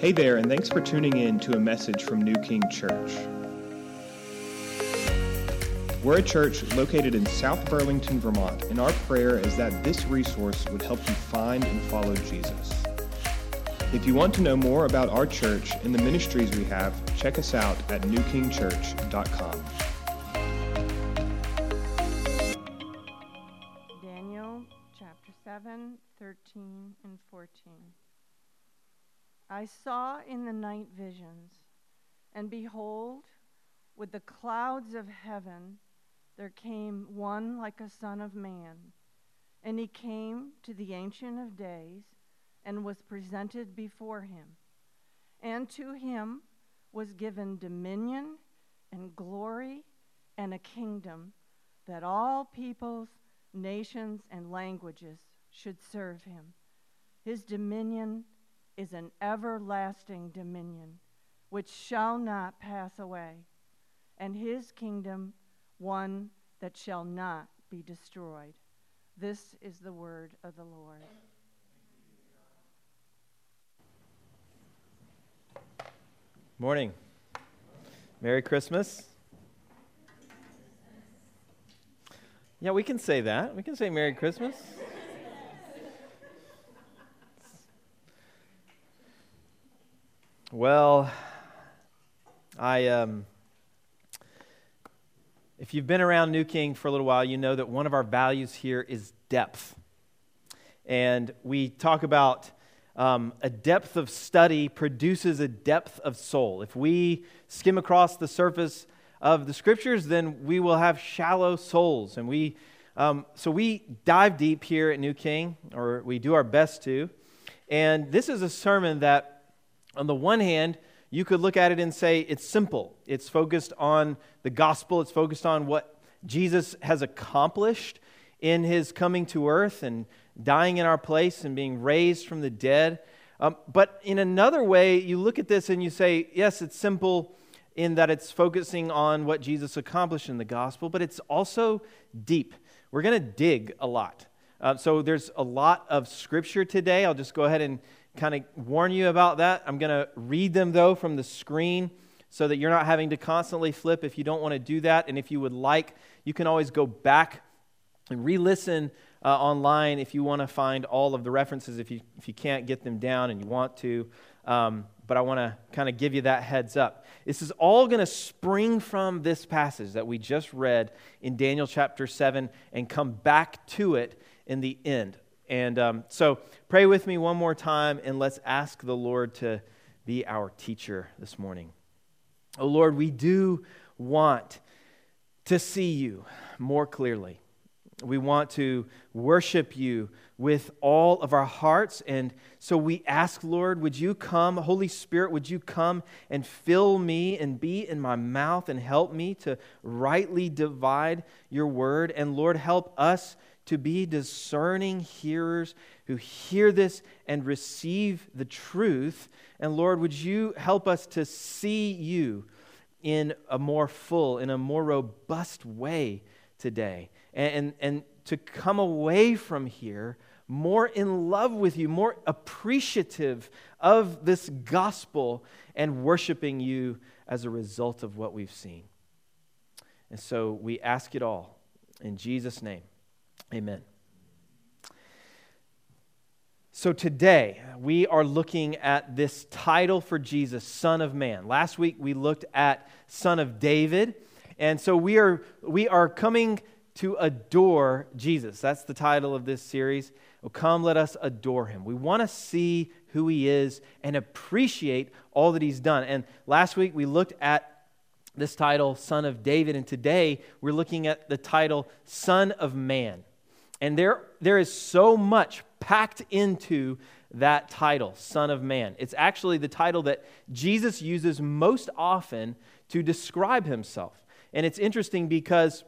Hey there, and thanks for tuning in to a message from New King Church. We're a church located in South Burlington, Vermont, and our prayer is that this resource would help you find and follow Jesus. If you want to know more about our church and the ministries we have, check us out at newkingchurch.com. night visions, and behold, with the clouds of heaven, there came one like a son of man. And he came to the Ancient of Days and was presented before him. And to him was given dominion and glory and a kingdom that all peoples, nations, and languages should serve him. His dominion is an everlasting dominion which shall not pass away, and his kingdom one that shall not be destroyed. This is the word of the Lord. Morning. Merry Christmas. Yeah, we can say that. We can say Merry Christmas. Well, I um, if you've been around New King for a little while, you know that one of our values here is depth. And we talk about um, a depth of study produces a depth of soul. If we skim across the surface of the scriptures, then we will have shallow souls. And we, um, so we dive deep here at New King, or we do our best to. And this is a sermon that on the one hand, you could look at it and say it's simple. It's focused on the gospel, it's focused on what Jesus has accomplished in his coming to earth and dying in our place and being raised from the dead. Um, but in another way, you look at this and you say, yes, it's simple in that it's focusing on what Jesus accomplished in the gospel, but it's also deep. We're going to dig a lot. Uh, so there's a lot of scripture today. I'll just go ahead and kind of warn you about that. I'm going to read them, though, from the screen so that you're not having to constantly flip if you don't want to do that. And if you would like, you can always go back and re listen uh, online if you want to find all of the references, if you, if you can't get them down and you want to. Um, but I want to kind of give you that heads up. This is all going to spring from this passage that we just read in Daniel chapter 7 and come back to it in the end. And um, so pray with me one more time and let's ask the Lord to be our teacher this morning. Oh Lord, we do want to see you more clearly. We want to worship you with all of our hearts. And so we ask, Lord, would you come, Holy Spirit, would you come and fill me and be in my mouth and help me to rightly divide your word? And Lord, help us to be discerning hearers who hear this and receive the truth. And Lord, would you help us to see you in a more full, in a more robust way today? And, and, and to come away from here more in love with you, more appreciative of this gospel, and worshiping you as a result of what we've seen. And so we ask it all in Jesus' name. Amen. So today, we are looking at this title for Jesus, Son of Man. Last week, we looked at Son of David. And so we are, we are coming to adore Jesus. That's the title of this series. Oh, come, let us adore him. We want to see who he is and appreciate all that he's done. And last week, we looked at this title, Son of David. And today, we're looking at the title, Son of Man. And there, there is so much packed into that title, Son of Man. It's actually the title that Jesus uses most often to describe himself. And it's interesting because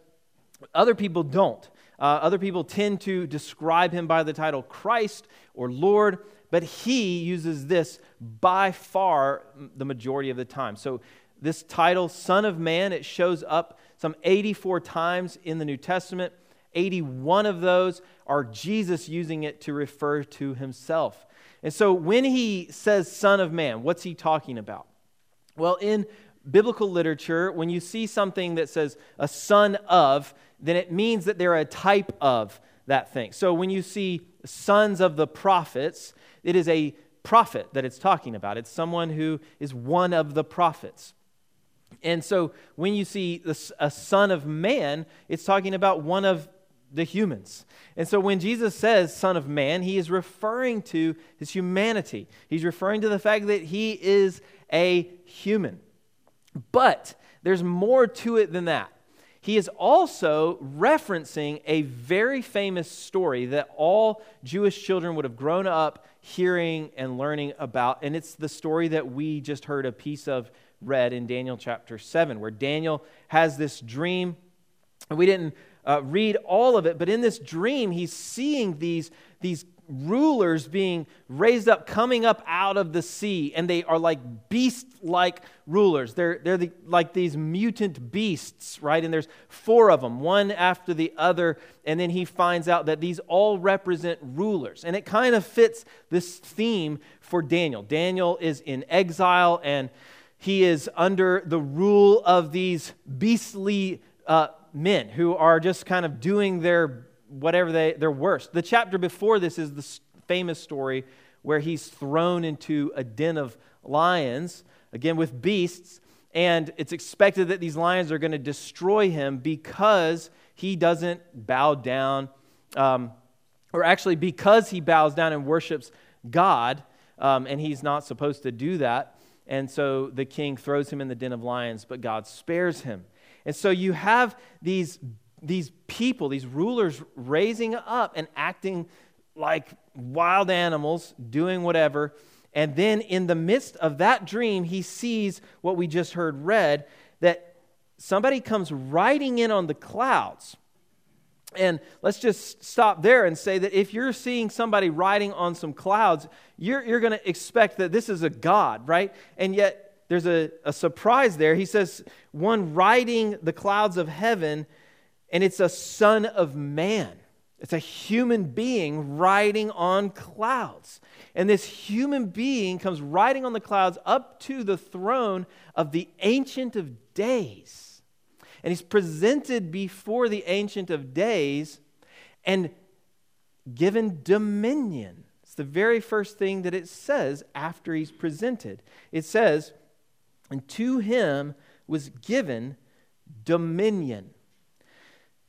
other people don't. Uh, other people tend to describe him by the title Christ or Lord, but he uses this by far the majority of the time. So, this title, Son of Man, it shows up some 84 times in the New Testament 81 of those are Jesus using it to refer to himself. And so when he says Son of Man, what's he talking about? Well, in biblical literature, when you see something that says a son of, then it means that they're a type of that thing. So when you see sons of the prophets, it is a prophet that it's talking about. It's someone who is one of the prophets. And so when you see a son of man, it's talking about one of the humans. And so when Jesus says son of man, he is referring to his humanity. He's referring to the fact that he is a human. But there's more to it than that. He is also referencing a very famous story that all Jewish children would have grown up hearing and learning about. And it's the story that we just heard a piece of read in Daniel chapter 7, where Daniel has this dream. And we didn't uh, read all of it, but in this dream, he's seeing these, these rulers being raised up, coming up out of the sea, and they are like beast like rulers. They're, they're the, like these mutant beasts, right? And there's four of them, one after the other. And then he finds out that these all represent rulers. And it kind of fits this theme for Daniel. Daniel is in exile, and he is under the rule of these beastly uh, men who are just kind of doing their whatever they, their worst. The chapter before this is the famous story where he's thrown into a den of lions, again with beasts, and it's expected that these lions are going to destroy him because he doesn't bow down, um, or actually because he bows down and worships God, um, and he's not supposed to do that. And so the king throws him in the den of lions, but God spares him. And so you have these these people, these rulers, raising up and acting like wild animals, doing whatever. And then in the midst of that dream, he sees what we just heard read that somebody comes riding in on the clouds. And let's just stop there and say that if you're seeing somebody riding on some clouds, you're, you're going to expect that this is a God, right? And yet there's a, a surprise there. He says, one riding the clouds of heaven and it's a son of man. It's a human being riding on clouds. And this human being comes riding on the clouds up to the throne of the Ancient of Days. And he's presented before the Ancient of Days and given dominion. It's the very first thing that it says after he's presented. It says, And to him was given dominion.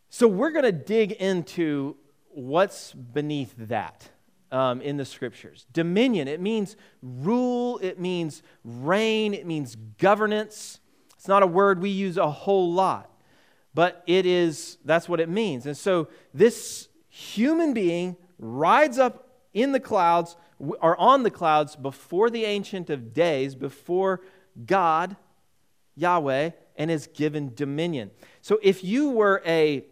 So we're going to dig into what's beneath that um, in the scriptures. Dominion, it means rule, it means reign, it means governance. It's not a word we use a whole lot, but it is, that's what it means. And so this human being rides up in the clouds or on the clouds before the Ancient of Days, before God, Yahweh, and is given dominion. So if you were a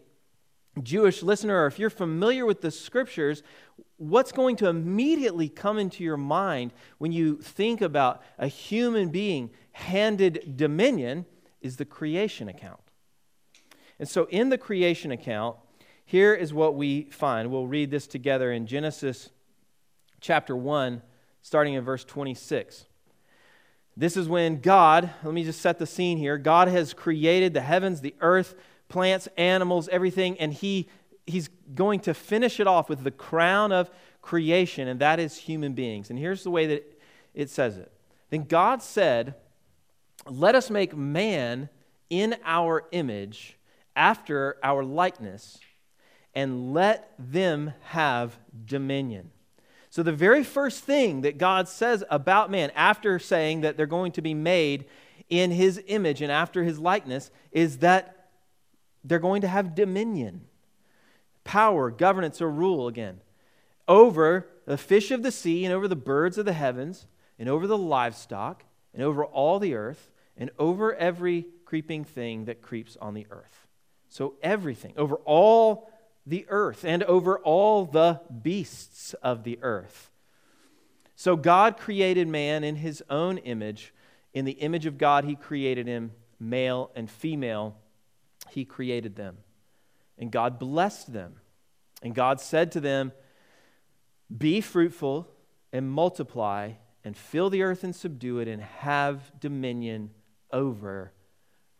Jewish listener, or if you're familiar with the scriptures, what's going to immediately come into your mind when you think about a human being handed dominion is the creation account. And so, in the creation account, here is what we find. We'll read this together in Genesis chapter 1, starting in verse 26. This is when God, let me just set the scene here. God has created the heavens, the earth, plants, animals, everything, and he, he's going to finish it off with the crown of creation, and that is human beings. And here's the way that it says it Then God said, Let us make man in our image, after our likeness, and let them have dominion. So, the very first thing that God says about man, after saying that they're going to be made in his image and after his likeness, is that they're going to have dominion, power, governance, or rule again over the fish of the sea and over the birds of the heavens and over the livestock and over all the earth and over every creeping thing that creeps on the earth. So, everything, over all the earth and over all the beasts of the earth. So, God created man in his own image. In the image of God, he created him, male and female he created them. And God blessed them. And God said to them, Be fruitful and multiply, and fill the earth and subdue it, and have dominion over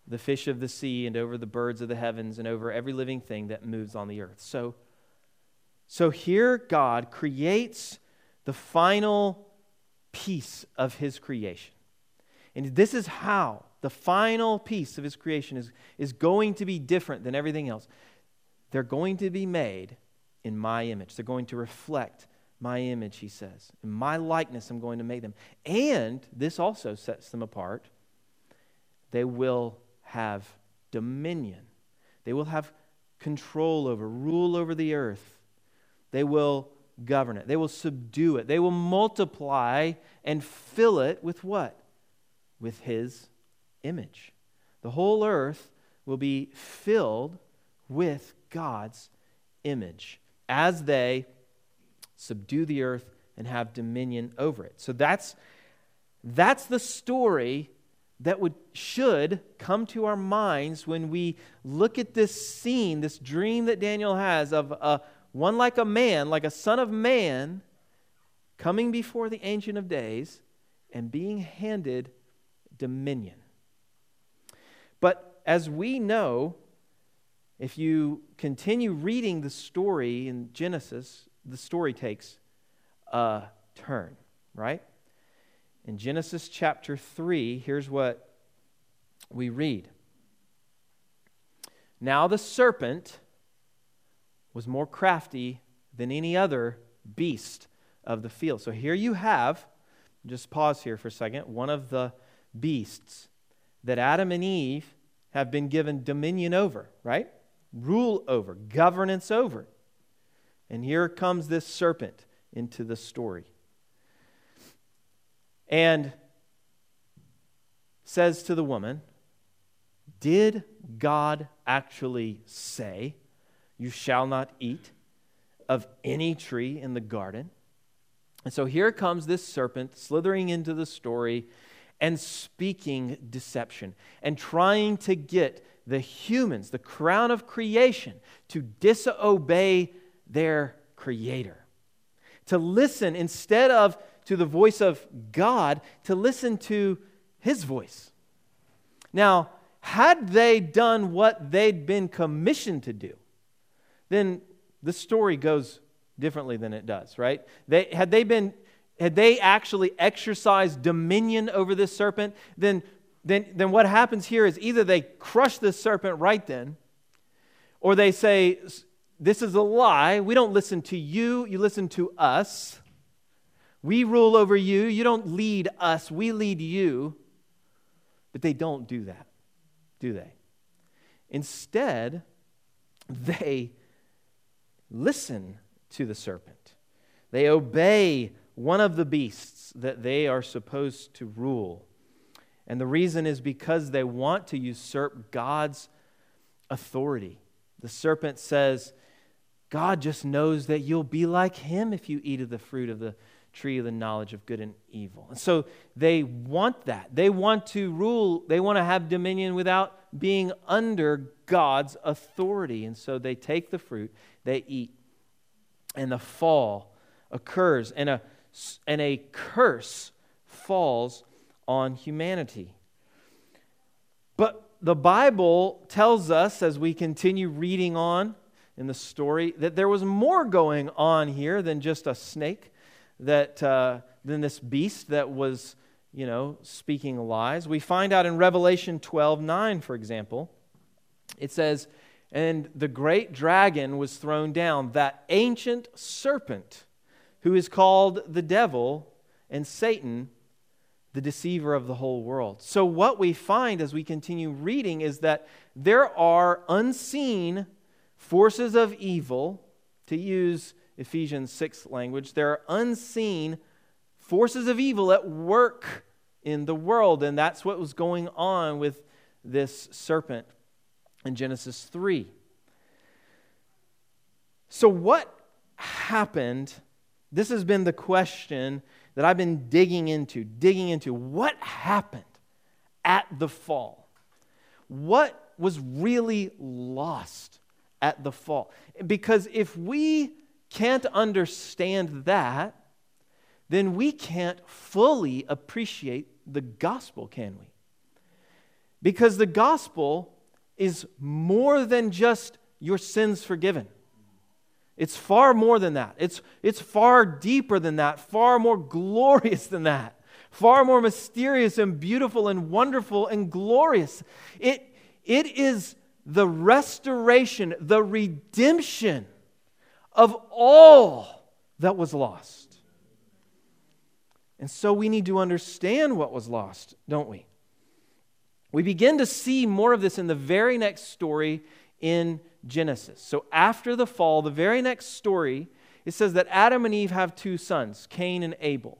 the fish of the sea, and over the birds of the heavens, and over every living thing that moves on the earth. So, so here God creates the final piece of his creation. And this is how the final piece of his creation is, is going to be different than everything else. They're going to be made in my image. They're going to reflect my image, he says. In my likeness, I'm going to make them. And this also sets them apart. They will have dominion, they will have control over, rule over the earth. They will govern it, they will subdue it, they will multiply and fill it with what? With his image. The whole earth will be filled with God's image as they subdue the earth and have dominion over it. So that's that's the story that would should come to our minds when we look at this scene, this dream that Daniel has of a, one like a man, like a son of man, coming before the Ancient of Days and being handed dominion. But as we know, if you continue reading the story in Genesis, the story takes a turn, right? In Genesis chapter 3, here's what we read. Now the serpent was more crafty than any other beast of the field. So here you have, just pause here for a second, one of the beasts that Adam and Eve have been given dominion over, right? Rule over, governance over. And here comes this serpent into the story. And says to the woman, Did God actually say, You shall not eat of any tree in the garden? And so here comes this serpent slithering into the story and speaking deception and trying to get the humans, the crown of creation, to disobey their creator. To listen instead of to the voice of God, to listen to his voice. Now, had they done what they'd been commissioned to do, then the story goes differently than it does, right? They, had they been had they actually exercised dominion over this serpent, then, then, then what happens here is either they crush this serpent right then, or they say, This is a lie. We don't listen to you, you listen to us. We rule over you. You don't lead us, we lead you. But they don't do that, do they? Instead, they listen to the serpent. They obey one of the beasts that they are supposed to rule. And the reason is because they want to usurp God's authority. The serpent says, God just knows that you'll be like him if you eat of the fruit of the tree of the knowledge of good and evil. And so they want that. They want to rule, they want to have dominion without being under God's authority. And so they take the fruit, they eat, and the fall occurs. And a and a curse falls on humanity. But the Bible tells us, as we continue reading on in the story, that there was more going on here than just a snake, that, uh, than this beast that was, you know, speaking lies. We find out in Revelation 12 9, for example, it says, And the great dragon was thrown down, that ancient serpent who is called the devil and Satan, the deceiver of the whole world. So, what we find as we continue reading is that there are unseen forces of evil, to use Ephesians 6 language, there are unseen forces of evil at work in the world. And that's what was going on with this serpent in Genesis 3. So, what happened this has been the question that I've been digging into, digging into. What happened at the fall? What was really lost at the fall. Because if we can't understand that, then we can't fully appreciate the gospel, can we? Because the gospel is more than just your sins forgiven. It's far more than that. It's, it's far deeper than that, far more glorious than that, far more mysterious and beautiful and wonderful and glorious. It, it is the restoration, the redemption of all that was lost. And so we need to understand what was lost, don't we? We begin to see more of this in the very next story in Genesis. So after the fall, the very next story, it says that Adam and Eve have two sons, Cain and Abel.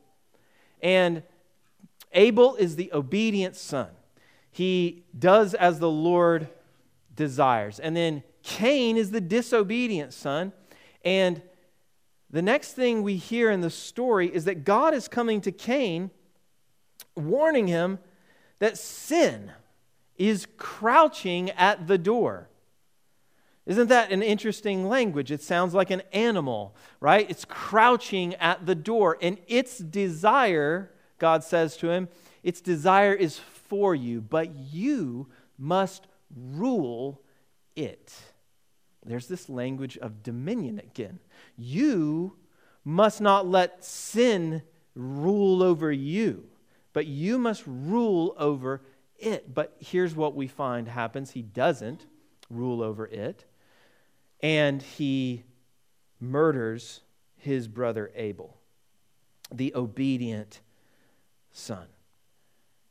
And Abel is the obedient son. He does as the Lord desires. And then Cain is the disobedient son. And the next thing we hear in the story is that God is coming to Cain, warning him that sin is crouching at the door. Isn't that an interesting language? It sounds like an animal, right? It's crouching at the door, and its desire, God says to him, its desire is for you, but you must rule it. There's this language of dominion again. You must not let sin rule over you, but you must rule over it. But here's what we find happens He doesn't rule over it, and he murders his brother Abel, the obedient son.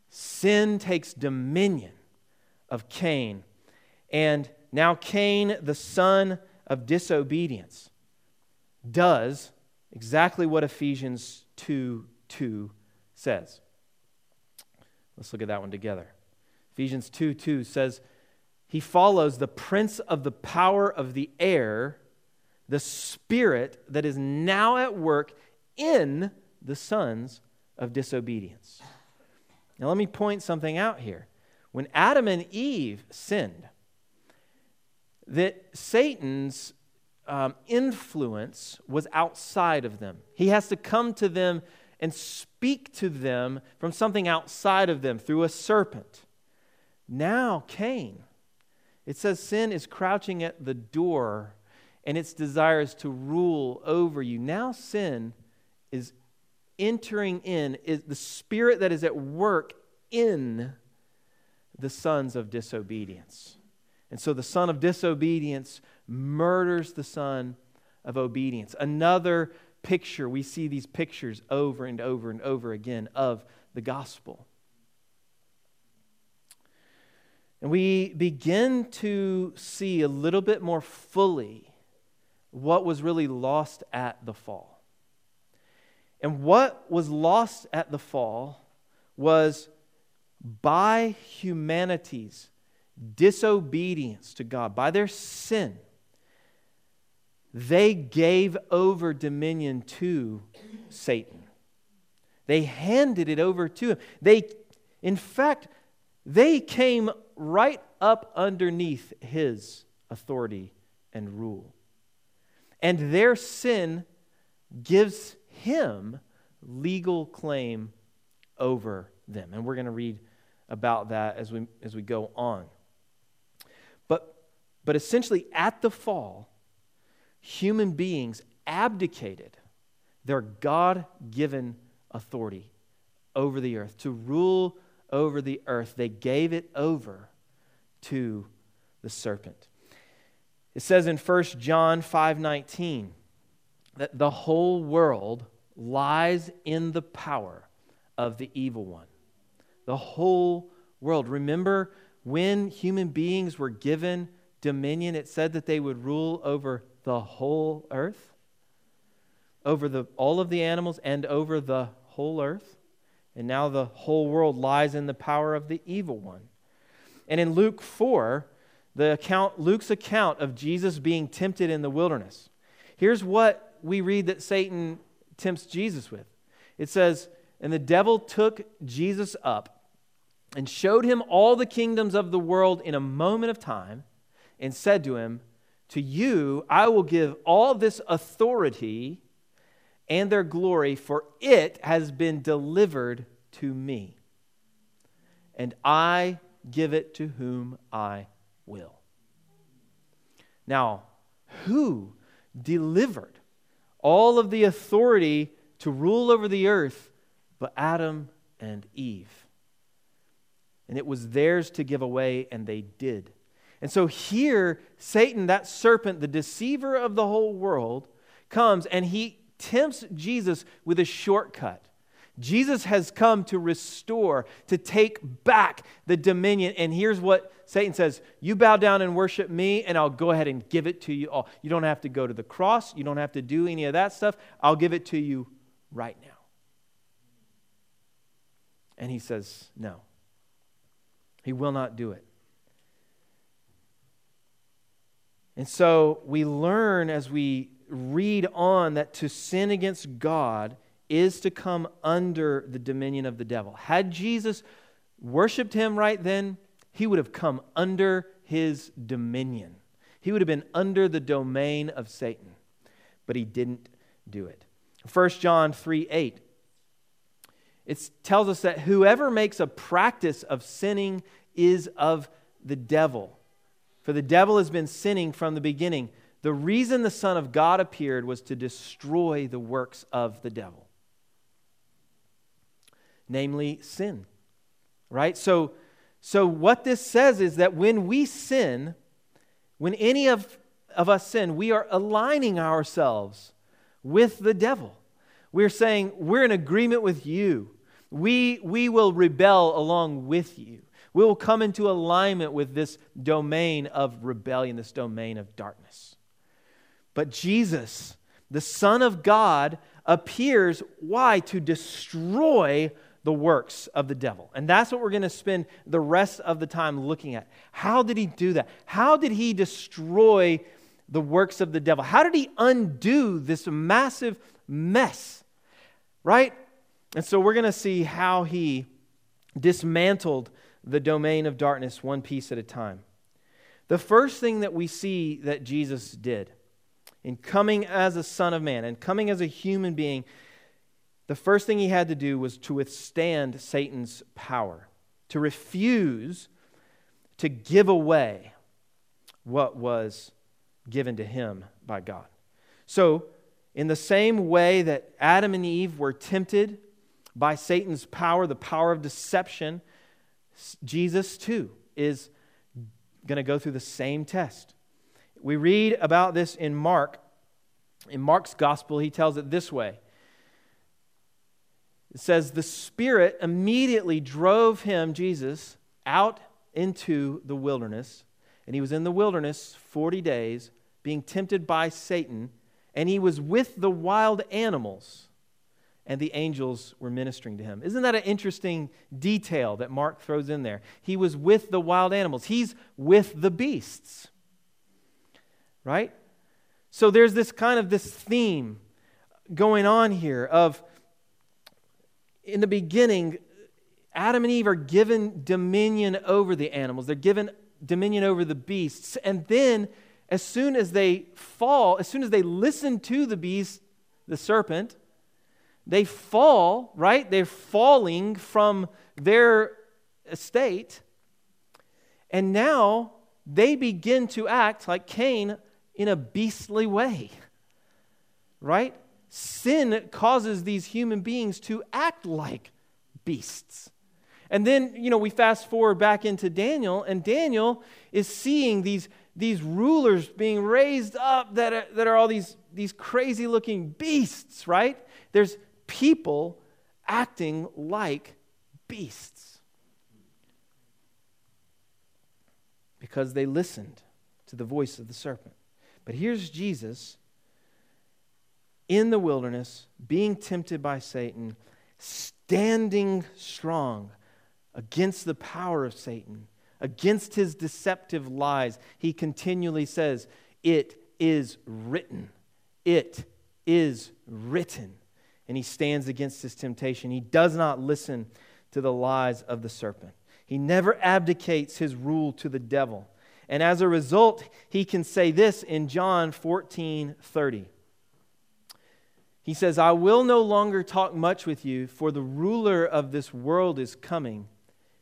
Sin takes dominion of Cain, and now Cain, the son of disobedience, does exactly what Ephesians 2 2 says. Let's look at that one together. Ephesians 2 2 says, He follows the prince of the power of the air, the spirit that is now at work in the sons of disobedience. Now, let me point something out here. When Adam and Eve sinned, that Satan's um, influence was outside of them. He has to come to them and speak to them from something outside of them through a serpent. Now, Cain, it says sin is crouching at the door and its desires to rule over you. Now, sin is entering in, is the spirit that is at work in the sons of disobedience. And so the son of disobedience murders the son of obedience. Another picture, we see these pictures over and over and over again of the gospel. And we begin to see a little bit more fully what was really lost at the fall. And what was lost at the fall was by humanity's disobedience to God, by their sin, they gave over dominion to Satan. They handed it over to him. They, in fact, they came right up underneath his authority and rule. And their sin gives him legal claim over them. And we're going to read about that as we, as we go on. But, essentially, at the fall, human beings abdicated their God given authority over the earth to rule over the earth. They gave it over to the serpent. It says in 1 John 5:19 that the whole world lies in the power of the evil one. The whole world. Remember when human beings were given dominion, it said that they would rule over the whole earth, over the, all of the animals, and over the whole earth. And now the whole world lies in the power of the evil one. And in Luke 4, the account, Luke's account of Jesus being tempted in the wilderness. Here's what we read that Satan tempts Jesus with. It says, And the devil took Jesus up and showed him all the kingdoms of the world in a moment of time and said to him, To you I will give all this authority and their glory, for it has been delivered to me. And I give it to whom I will. Now, who delivered all of the authority to rule over the earth but Adam and Eve? And it was theirs to give away, and they did. And so here, Satan, that serpent, the deceiver of the whole world, comes and he tempts Jesus with a shortcut. Jesus has come to restore, to take back the dominion. And here's what Satan says You bow down and worship me, and I'll go ahead and give it to you all. You don't have to go to the cross, you don't have to do any of that stuff. I'll give it to you right now. And he says, No. He will not do it. And so we learn as we read on that to sin against God is to come under the dominion of the devil. Had Jesus worshiped him right then, he would have come under his dominion. He would have been under the domain of Satan. But he didn't do it. 1 John 3 8. It tells us that whoever makes a practice of sinning is of the devil. For the devil has been sinning from the beginning. The reason the Son of God appeared was to destroy the works of the devil namely sin. Right? So, so what this says is that when we sin, when any of, of us sin, we are aligning ourselves with the devil. We're saying, we're in agreement with you. We, we will rebel along with you. We will come into alignment with this domain of rebellion, this domain of darkness. But Jesus, the Son of God, appears, why? To destroy the works of the devil. And that's what we're going to spend the rest of the time looking at. How did he do that? How did he destroy the works of the devil? How did he undo this massive mess? Right? And so we're going to see how he dismantled the domain of darkness one piece at a time. The first thing that we see that Jesus did in coming as a son of man and coming as a human being the first thing he had to do was to withstand Satan's power, to refuse to give away what was given to him by God. So, in the same way that Adam and Eve were tempted by Satan's power, the power of deception, Jesus too is going to go through the same test. We read about this in Mark. In Mark's gospel, he tells it this way it says, The Spirit immediately drove him, Jesus, out into the wilderness. And he was in the wilderness 40 days, being tempted by Satan. And he was with the wild animals, and the angels were ministering to him. Isn't that an interesting detail that Mark throws in there? He was with the wild animals, he's with the beasts. Right? So there's this kind of this theme going on here of in the beginning, Adam and Eve are given dominion over the animals, they're given dominion over the beasts. And then, as soon as they fall, as soon as they listen to the beast, the serpent, they fall, right? They're falling from their estate. And now they begin to act like Cain in a beastly way, right? sin causes these human beings to act like beasts. And then, you know, we fast forward back into Daniel, and Daniel is seeing these, these rulers being raised up that are, that are all these, these crazy looking beasts, right? There's people acting like beasts because they listened to the voice of the serpent. But here's Jesus in the wilderness, being tempted by Satan, standing strong against the power of Satan, against his deceptive lies. He continually says, It is written. It is written. And he stands against his temptation. He does not listen to the lies of the serpent. He never abdicates his rule to the devil. And as a result, he can say this in John 14 30. He says, I will no longer talk much with you, for the ruler of this world is coming.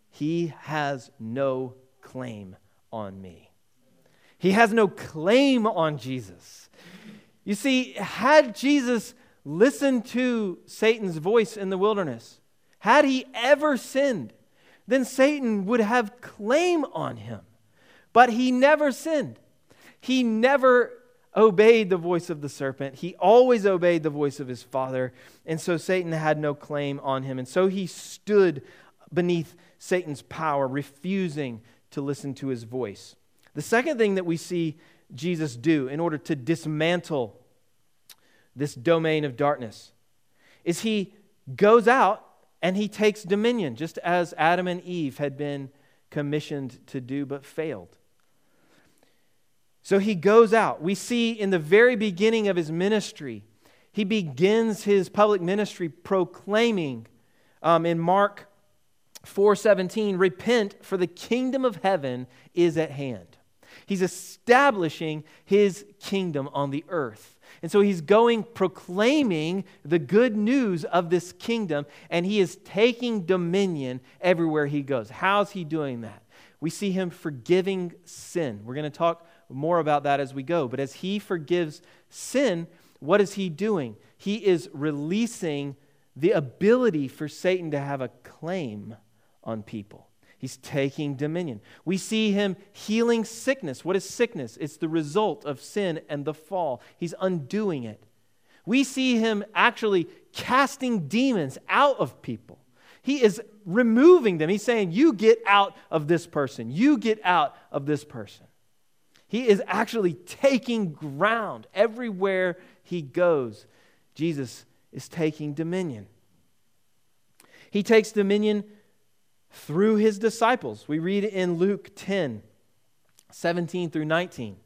He has no claim on me. He has no claim on Jesus. You see, had Jesus listened to Satan's voice in the wilderness, had he ever sinned, then Satan would have claim on him. But he never sinned. He never obeyed the voice of the serpent. He always obeyed the voice of his father. And so Satan had no claim on him. And so he stood beneath Satan's power, refusing to listen to his voice. The second thing that we see Jesus do in order to dismantle this domain of darkness is he goes out and he takes dominion, just as Adam and Eve had been commissioned to do but failed. So he goes out. We see in the very beginning of his ministry, he begins his public ministry proclaiming um, in Mark 4:17, "Repent, for the kingdom of heaven is at hand." He's establishing his kingdom on the earth. And so he's going proclaiming the good news of this kingdom, and he is taking dominion everywhere he goes. How's he doing that? We see him forgiving sin. We're going to talk more about that as we go. But as he forgives sin, what is he doing? He is releasing the ability for Satan to have a claim on people. He's taking dominion. We see him healing sickness. What is sickness? It's the result of sin and the fall. He's undoing it. We see him actually casting demons out of people. He is removing them. He's saying, You get out of this person. You get out of this person. He is actually taking ground everywhere he goes. Jesus is taking dominion. He takes dominion through his disciples. We read in Luke 10 17 through 19.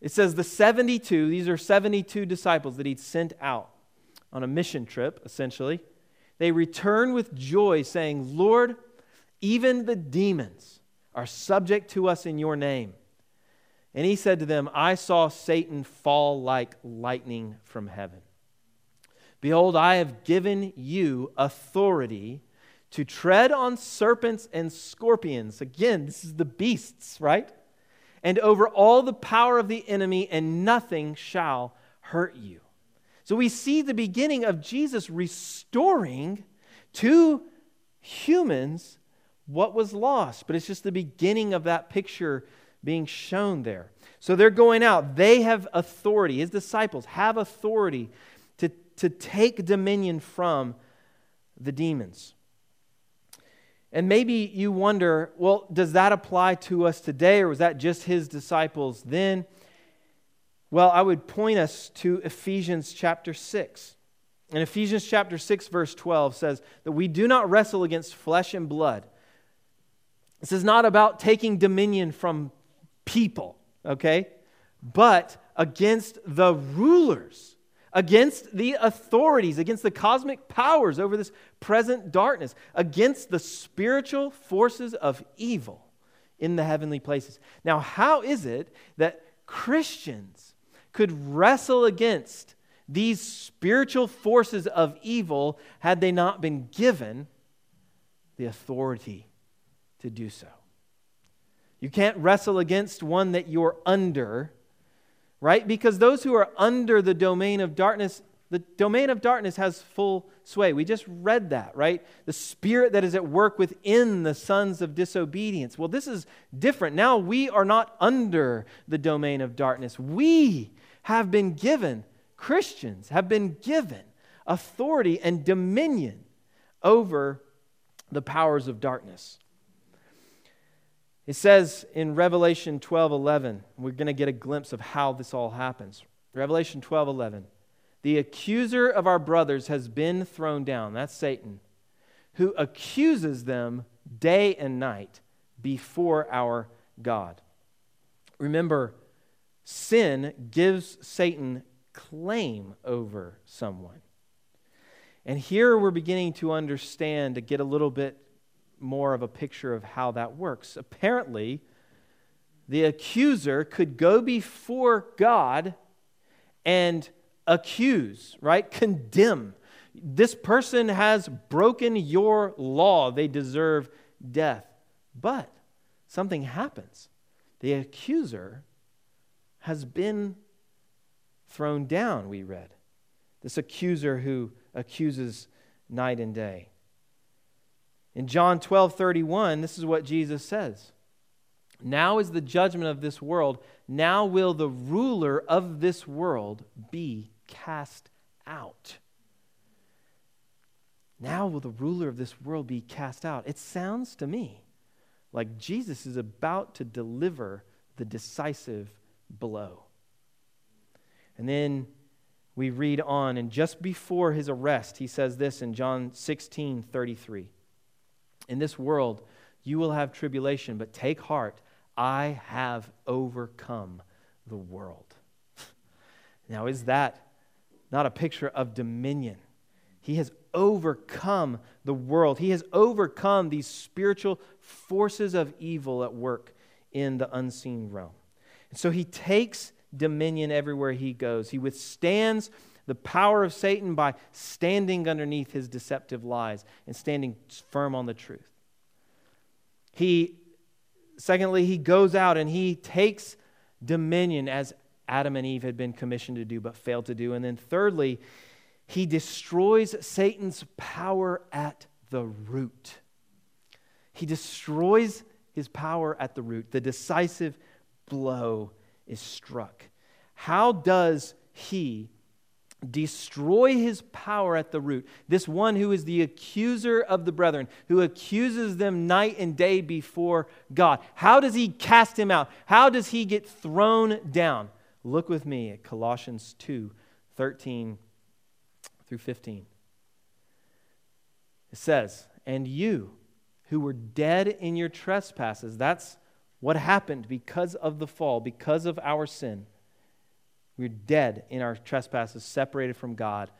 It says, The 72, these are 72 disciples that he'd sent out on a mission trip, essentially. They return with joy, saying, Lord, even the demons are subject to us in your name. And he said to them, I saw Satan fall like lightning from heaven. Behold, I have given you authority to tread on serpents and scorpions. Again, this is the beasts, right? And over all the power of the enemy, and nothing shall hurt you. So we see the beginning of Jesus restoring to humans what was lost, but it's just the beginning of that picture being shown there. So they're going out. They have authority. His disciples have authority to, to take dominion from the demons. And maybe you wonder, well, does that apply to us today, or was that just his disciples then? Well, I would point us to Ephesians chapter 6. And Ephesians chapter 6, verse 12 says that we do not wrestle against flesh and blood. This is not about taking dominion from people, okay? But against the rulers, against the authorities, against the cosmic powers over this present darkness, against the spiritual forces of evil in the heavenly places. Now, how is it that Christians could wrestle against these spiritual forces of evil had they not been given the authority to do so? You can't wrestle against one that you're under, right? Because those who are under the domain of darkness, the domain of darkness has full sway. We just read that, right? The spirit that is at work within the sons of disobedience. Well, this is different. Now we are not under the domain of darkness. We have been given, Christians have been given authority and dominion over the powers of darkness. It says in Revelation 12 11, we're going to get a glimpse of how this all happens. Revelation 12 11. The accuser of our brothers has been thrown down. That's Satan, who accuses them day and night before our God. Remember, sin gives Satan claim over someone. And here we're beginning to understand, to get a little bit more of a picture of how that works. Apparently, the accuser could go before God and accuse, right? Condemn. This person has broken your law. They deserve death. But something happens. The accuser has been thrown down, we read. This accuser who accuses night and day. In John 12 31, this is what Jesus says Now is the judgment of this world. Now will the ruler of this world be cast out. Now will the ruler of this world be cast out. It sounds to me like Jesus is about to deliver the decisive blow. And then we read on, and just before his arrest, he says this in John 16 33. In this world, you will have tribulation, but take heart, I have overcome the world. now, is that not a picture of dominion? He has overcome the world. He has overcome these spiritual forces of evil at work in the unseen realm. And so he takes dominion everywhere he goes. He withstands the power of Satan by standing underneath his deceptive lies and standing firm on the truth. He secondly he goes out and he takes dominion as Adam and Eve had been commissioned to do but failed to do. And then thirdly, he destroys Satan's power at the root. He destroys his power at the root. The decisive blow is struck. How does he destroy his power at the root? This one who is the accuser of the brethren, who accuses them night and day before God. How does he cast him out? How does he get thrown down? Look with me at Colossians 2 13 through 15. It says, And you who were dead in your trespasses, that's what happened because of the fall, because of our sin. We we're dead in our trespasses, separated from God.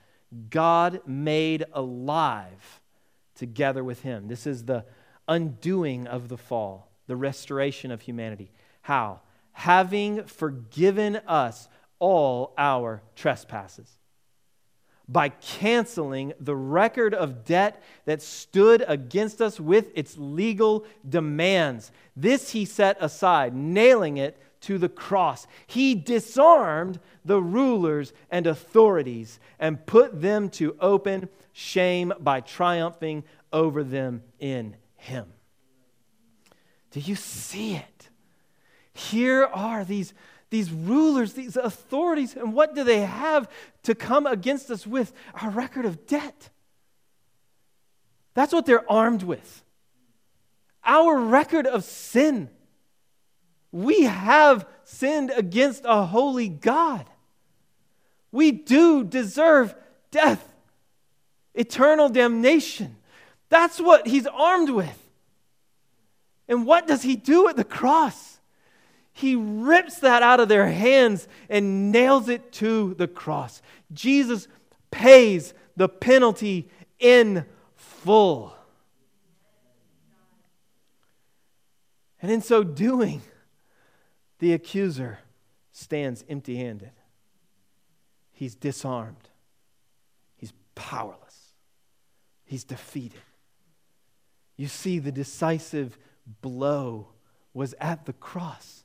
God made alive together with Him. This is the undoing of the fall, the restoration of humanity. How? Having forgiven us all our trespasses by canceling the record of debt that stood against us with its legal demands. This he set aside, nailing it to the cross. He disarmed the rulers and authorities and put them to open shame by triumphing over them in him. Do you see it? Here are these these rulers, these authorities, and what do they have to come against us with? Our record of debt. That's what they're armed with. Our record of sin. We have sinned against a holy God. We do deserve death, eternal damnation. That's what he's armed with. And what does he do at the cross? He rips that out of their hands and nails it to the cross. Jesus pays the penalty in full. And in so doing, the accuser stands empty handed. He's disarmed, he's powerless, he's defeated. You see, the decisive blow was at the cross.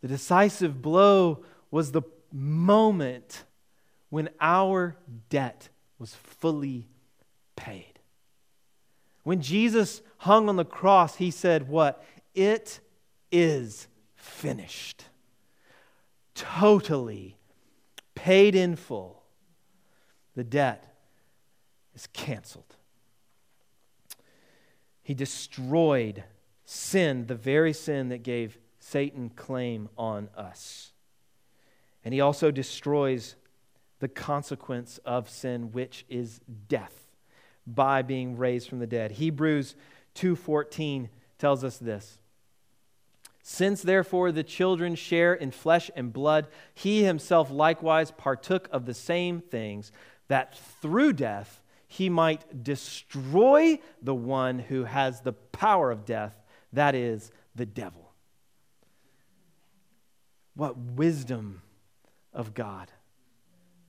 The decisive blow was the moment when our debt was fully paid. When Jesus hung on the cross, he said, What? It is finished. Totally paid in full. The debt is canceled. He destroyed sin, the very sin that gave Satan claim on us. And he also destroys the consequence of sin, which is death, by being raised from the dead. Hebrews 2:14 tells us this. Since therefore the children share in flesh and blood, he himself likewise partook of the same things, that through death he might destroy the one who has the power of death, that is, the devil What wisdom of God.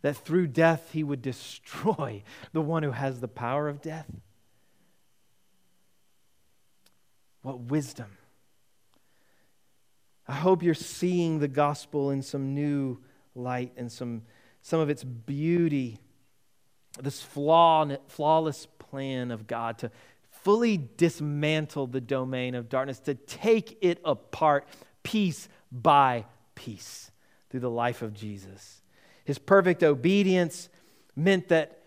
That through death he would destroy the one who has the power of death. What wisdom. I hope you're seeing the gospel in some new light and some, some of its beauty. This flaw, flawless plan of God to fully dismantle the domain of darkness, to take it apart piece by piece through the life of Jesus. His perfect obedience meant that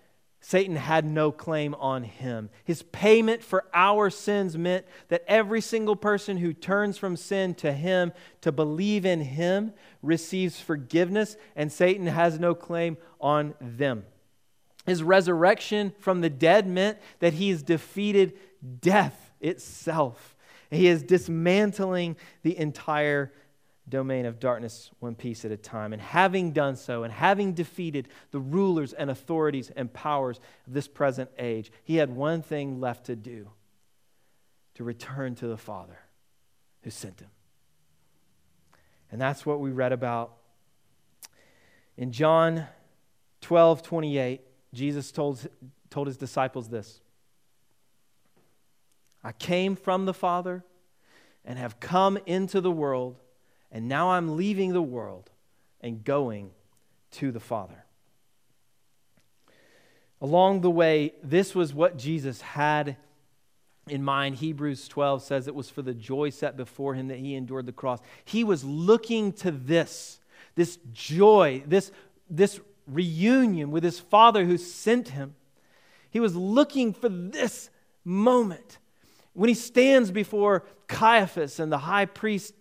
Satan had no claim on him. His payment for our sins meant that every single person who turns from sin to him to believe in him receives forgiveness, and Satan has no claim on them. His resurrection from the dead meant that he has defeated death itself. He is dismantling the entire domain of darkness one piece at a time. And having done so, and having defeated the rulers and authorities and powers of this present age, he had one thing left to do to return to the Father who sent him. And that's what we read about in John 12 28. Jesus told, told his disciples this I came from the Father and have come into the world and now I'm leaving the world and going to the Father. Along the way, this was what Jesus had in mind. Hebrews 12 says it was for the joy set before him that he endured the cross. He was looking to this, this joy, this, this reunion with his Father who sent him. He was looking for this moment. When he stands before Caiaphas and the high priest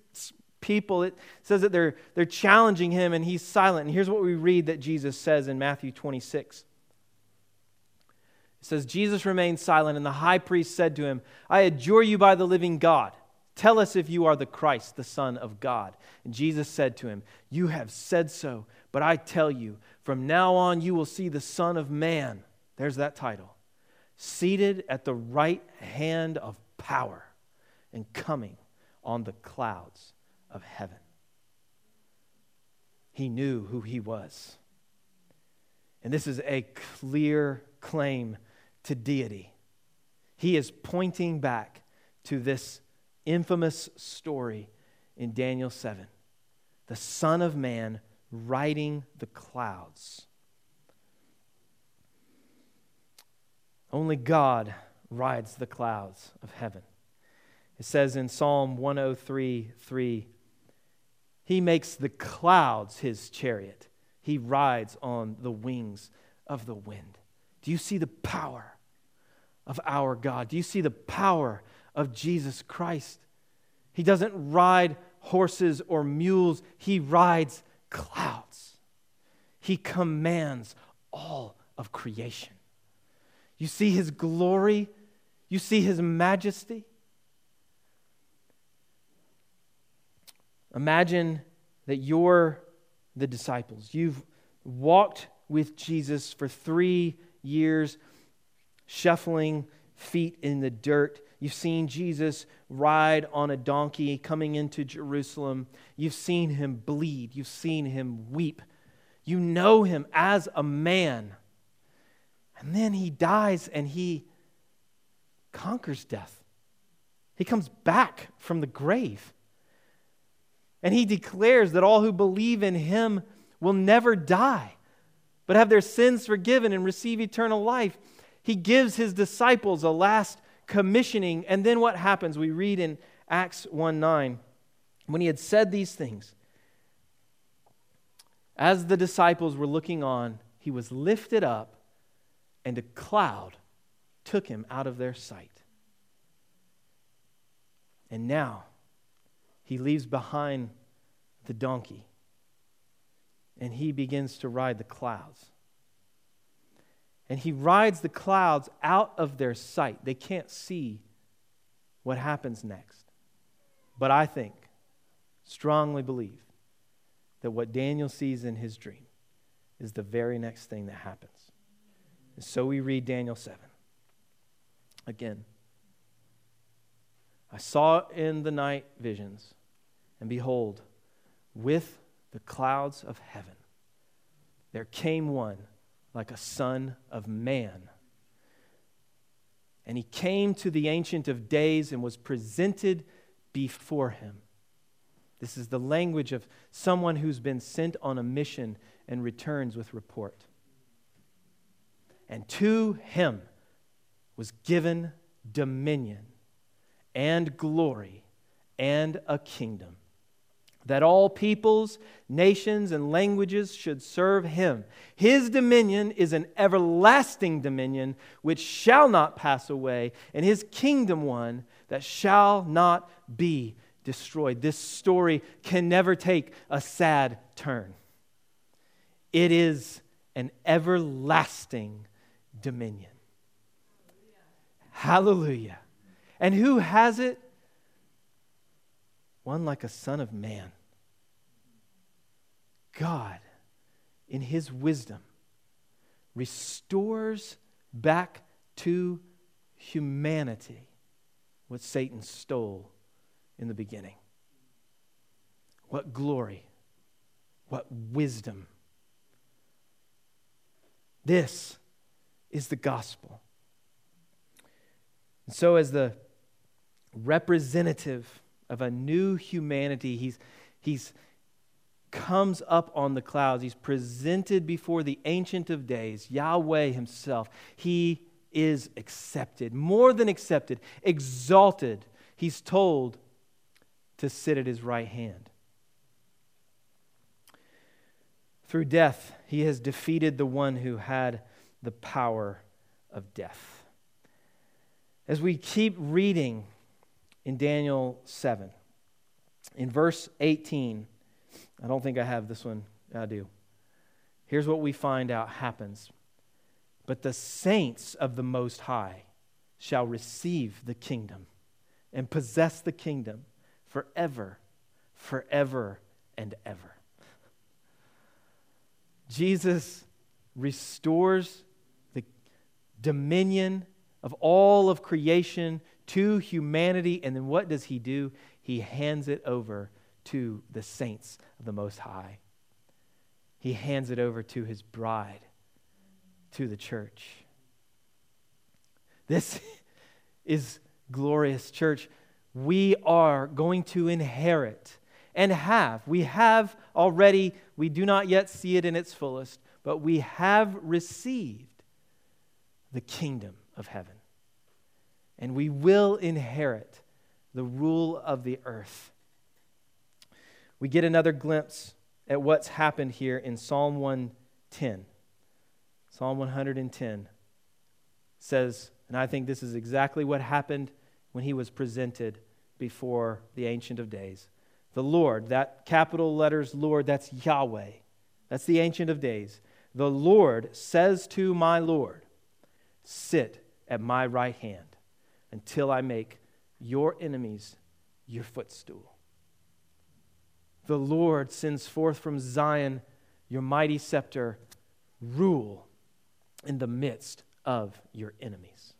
people. It says that they're, they're challenging him and he's silent. And here's what we read that Jesus says in Matthew 26. It says, Jesus remained silent, and the high priest said to him, I adjure you by the living God. Tell us if you are the Christ, the Son of God. And Jesus said to him, You have said so, but I tell you, from now on you will see the Son of Man. There's that title. Seated at the right hand of power and coming on the clouds of heaven. He knew who he was. And this is a clear claim to deity. He is pointing back to this infamous story in Daniel 7 the Son of Man riding the clouds. Only God rides the clouds of heaven. It says in Psalm 103 3, he makes the clouds his chariot. He rides on the wings of the wind. Do you see the power of our God? Do you see the power of Jesus Christ? He doesn't ride horses or mules, he rides clouds. He commands all of creation. You see his glory, you see his majesty. Imagine that you're the disciples. You've walked with Jesus for three years, shuffling feet in the dirt. You've seen Jesus ride on a donkey coming into Jerusalem. You've seen him bleed. You've seen him weep. You know him as a man. And then he dies and he conquers death. He comes back from the grave. And he declares that all who believe in him will never die, but have their sins forgiven and receive eternal life. He gives his disciples a last commissioning. And then what happens? We read in Acts 1 9. When he had said these things, as the disciples were looking on, he was lifted up, and a cloud took him out of their sight. And now, he leaves behind the donkey and he begins to ride the clouds. And he rides the clouds out of their sight. They can't see what happens next. But I think, strongly believe, that what Daniel sees in his dream is the very next thing that happens. And so we read Daniel 7. Again, I saw in the night visions and behold, with the clouds of heaven, there came one like a son of man. And he came to the Ancient of Days and was presented before him. This is the language of someone who's been sent on a mission and returns with report. And to him was given dominion and glory and a kingdom that all peoples, nations, and languages should serve him. His dominion is an everlasting dominion which shall not pass away, and his kingdom one that shall not be destroyed. This story can never take a sad turn. It is an everlasting dominion. Hallelujah. And who has it? One like a son of man. God, in his wisdom, restores back to humanity what Satan stole in the beginning. What glory, what wisdom. This is the gospel. And so, as the representative of a new humanity, he's, he's comes up on the clouds. He's presented before the Ancient of Days, Yahweh Himself. He is accepted, more than accepted, exalted. He's told to sit at his right hand. Through death, he has defeated the one who had the power of death. As we keep reading in Daniel 7, in verse 18, I don't think I have this one. I do. Here's what we find out happens. But the saints of the Most High shall receive the kingdom and possess the kingdom forever, forever, and ever. Jesus restores the dominion of all of creation to humanity, and then what does he do? He hands it over to the saints of the Most High. He hands it over to his bride, to the church. This is glorious, church we are going to inherit and have. We have already, we do not yet see it in its fullest, but we have received the kingdom of heaven. And we will inherit the rule of the earth. We get another glimpse at what's happened here in Psalm 110. Psalm 110 says, and I think this is exactly what happened when he was presented before the Ancient of Days. The Lord, that capital letters Lord, that's Yahweh. That's the Ancient of Days. The Lord says to my Lord, Sit at my right hand until I make your enemies your footstool. The Lord sends forth from Zion your mighty scepter, rule in the midst of your enemies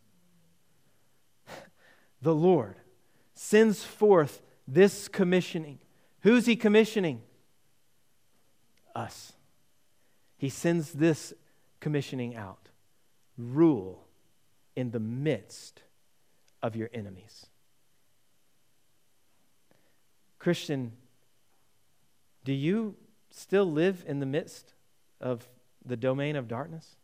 the Lord sends forth this commissioning. Who's he commissioning? Us. He sends this commissioning out rule in the midst of your enemies. Christian, do you still live in the midst of the domain of darkness?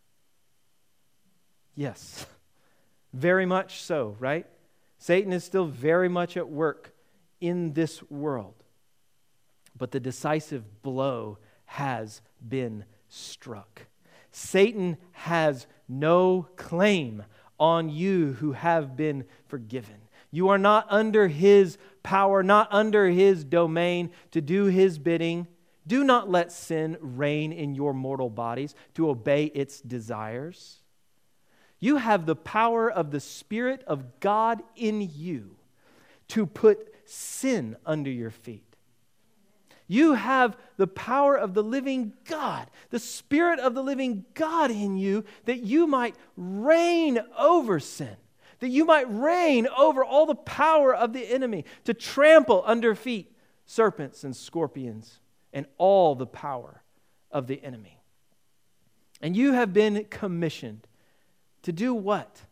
Yes, very much so, right? Satan is still very much at work in this world. But the decisive blow has been struck. Satan has no claim on you who have been forgiven. You are not under his power, not under his domain to do his bidding. Do not let sin reign in your mortal bodies to obey its desires. You have the power of the Spirit of God in you to put sin under your feet. You have the power of the living God, the Spirit of the living God in you, that you might reign over sin, that you might reign over all the power of the enemy, to trample under feet serpents and scorpions and all the power of the enemy. And you have been commissioned to do what?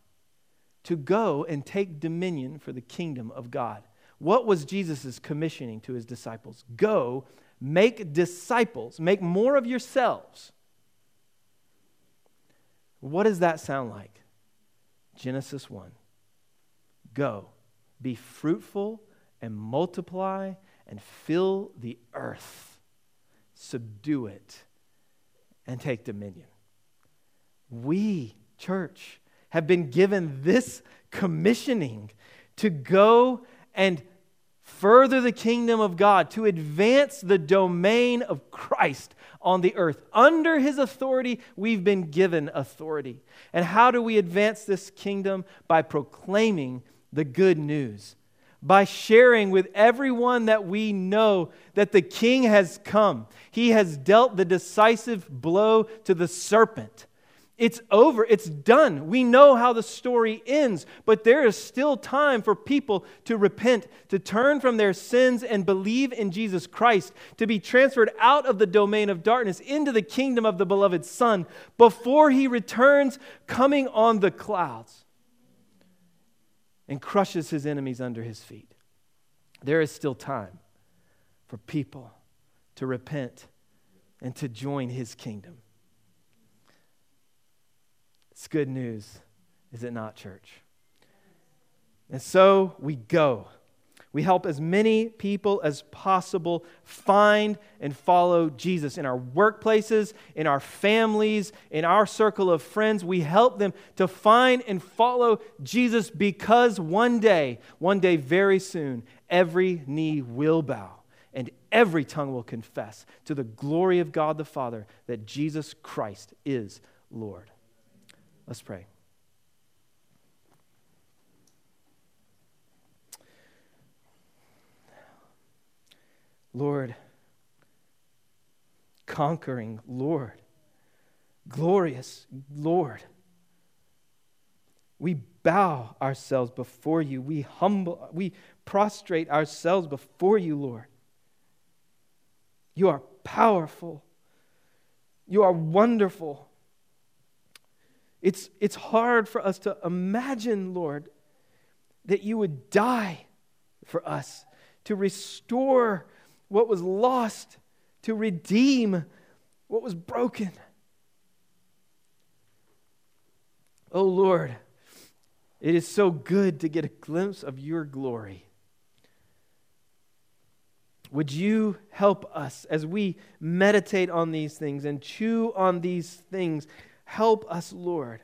To go and take dominion for the kingdom of God. What was Jesus' commissioning to his disciples? Go, make disciples, make more of yourselves. What does that sound like? Genesis 1. Go, be fruitful and multiply and fill the earth, subdue it, and take dominion. We, church, have been given this commissioning to go and further the kingdom of God, to advance the domain of Christ on the earth. Under his authority, we've been given authority. And how do we advance this kingdom? By proclaiming the good news, by sharing with everyone that we know that the king has come. He has dealt the decisive blow to the serpent. It's over. It's done. We know how the story ends, but there is still time for people to repent, to turn from their sins and believe in Jesus Christ, to be transferred out of the domain of darkness into the kingdom of the beloved Son before he returns coming on the clouds and crushes his enemies under his feet. There is still time for people to repent and to join his kingdom. It's good news, is it not, church? And so we go. We help as many people as possible find and follow Jesus in our workplaces, in our families, in our circle of friends. We help them to find and follow Jesus because one day, one day very soon, every knee will bow and every tongue will confess to the glory of God the Father that Jesus Christ is Lord. Let's pray. Lord, conquering Lord, glorious Lord, we bow ourselves before you. We humble, we prostrate ourselves before you, Lord. You are powerful. You are wonderful. It's, it's hard for us to imagine, Lord, that you would die for us, to restore what was lost, to redeem what was broken. Oh, Lord, it is so good to get a glimpse of your glory. Would you help us as we meditate on these things and chew on these things Help us, Lord,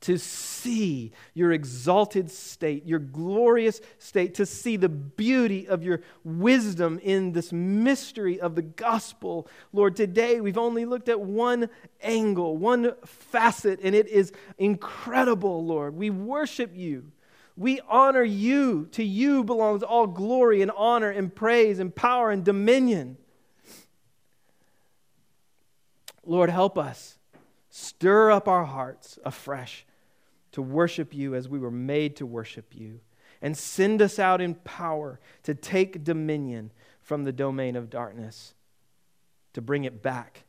to see your exalted state, your glorious state, to see the beauty of your wisdom in this mystery of the gospel. Lord, today we've only looked at one angle, one facet, and it is incredible, Lord. We worship you. We honor you. To you belongs all glory and honor and praise and power and dominion. Lord, help us Stir up our hearts afresh to worship you as we were made to worship you. And send us out in power to take dominion from the domain of darkness, to bring it back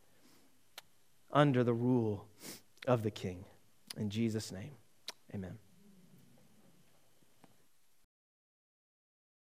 under the rule of the King. In Jesus' name, amen.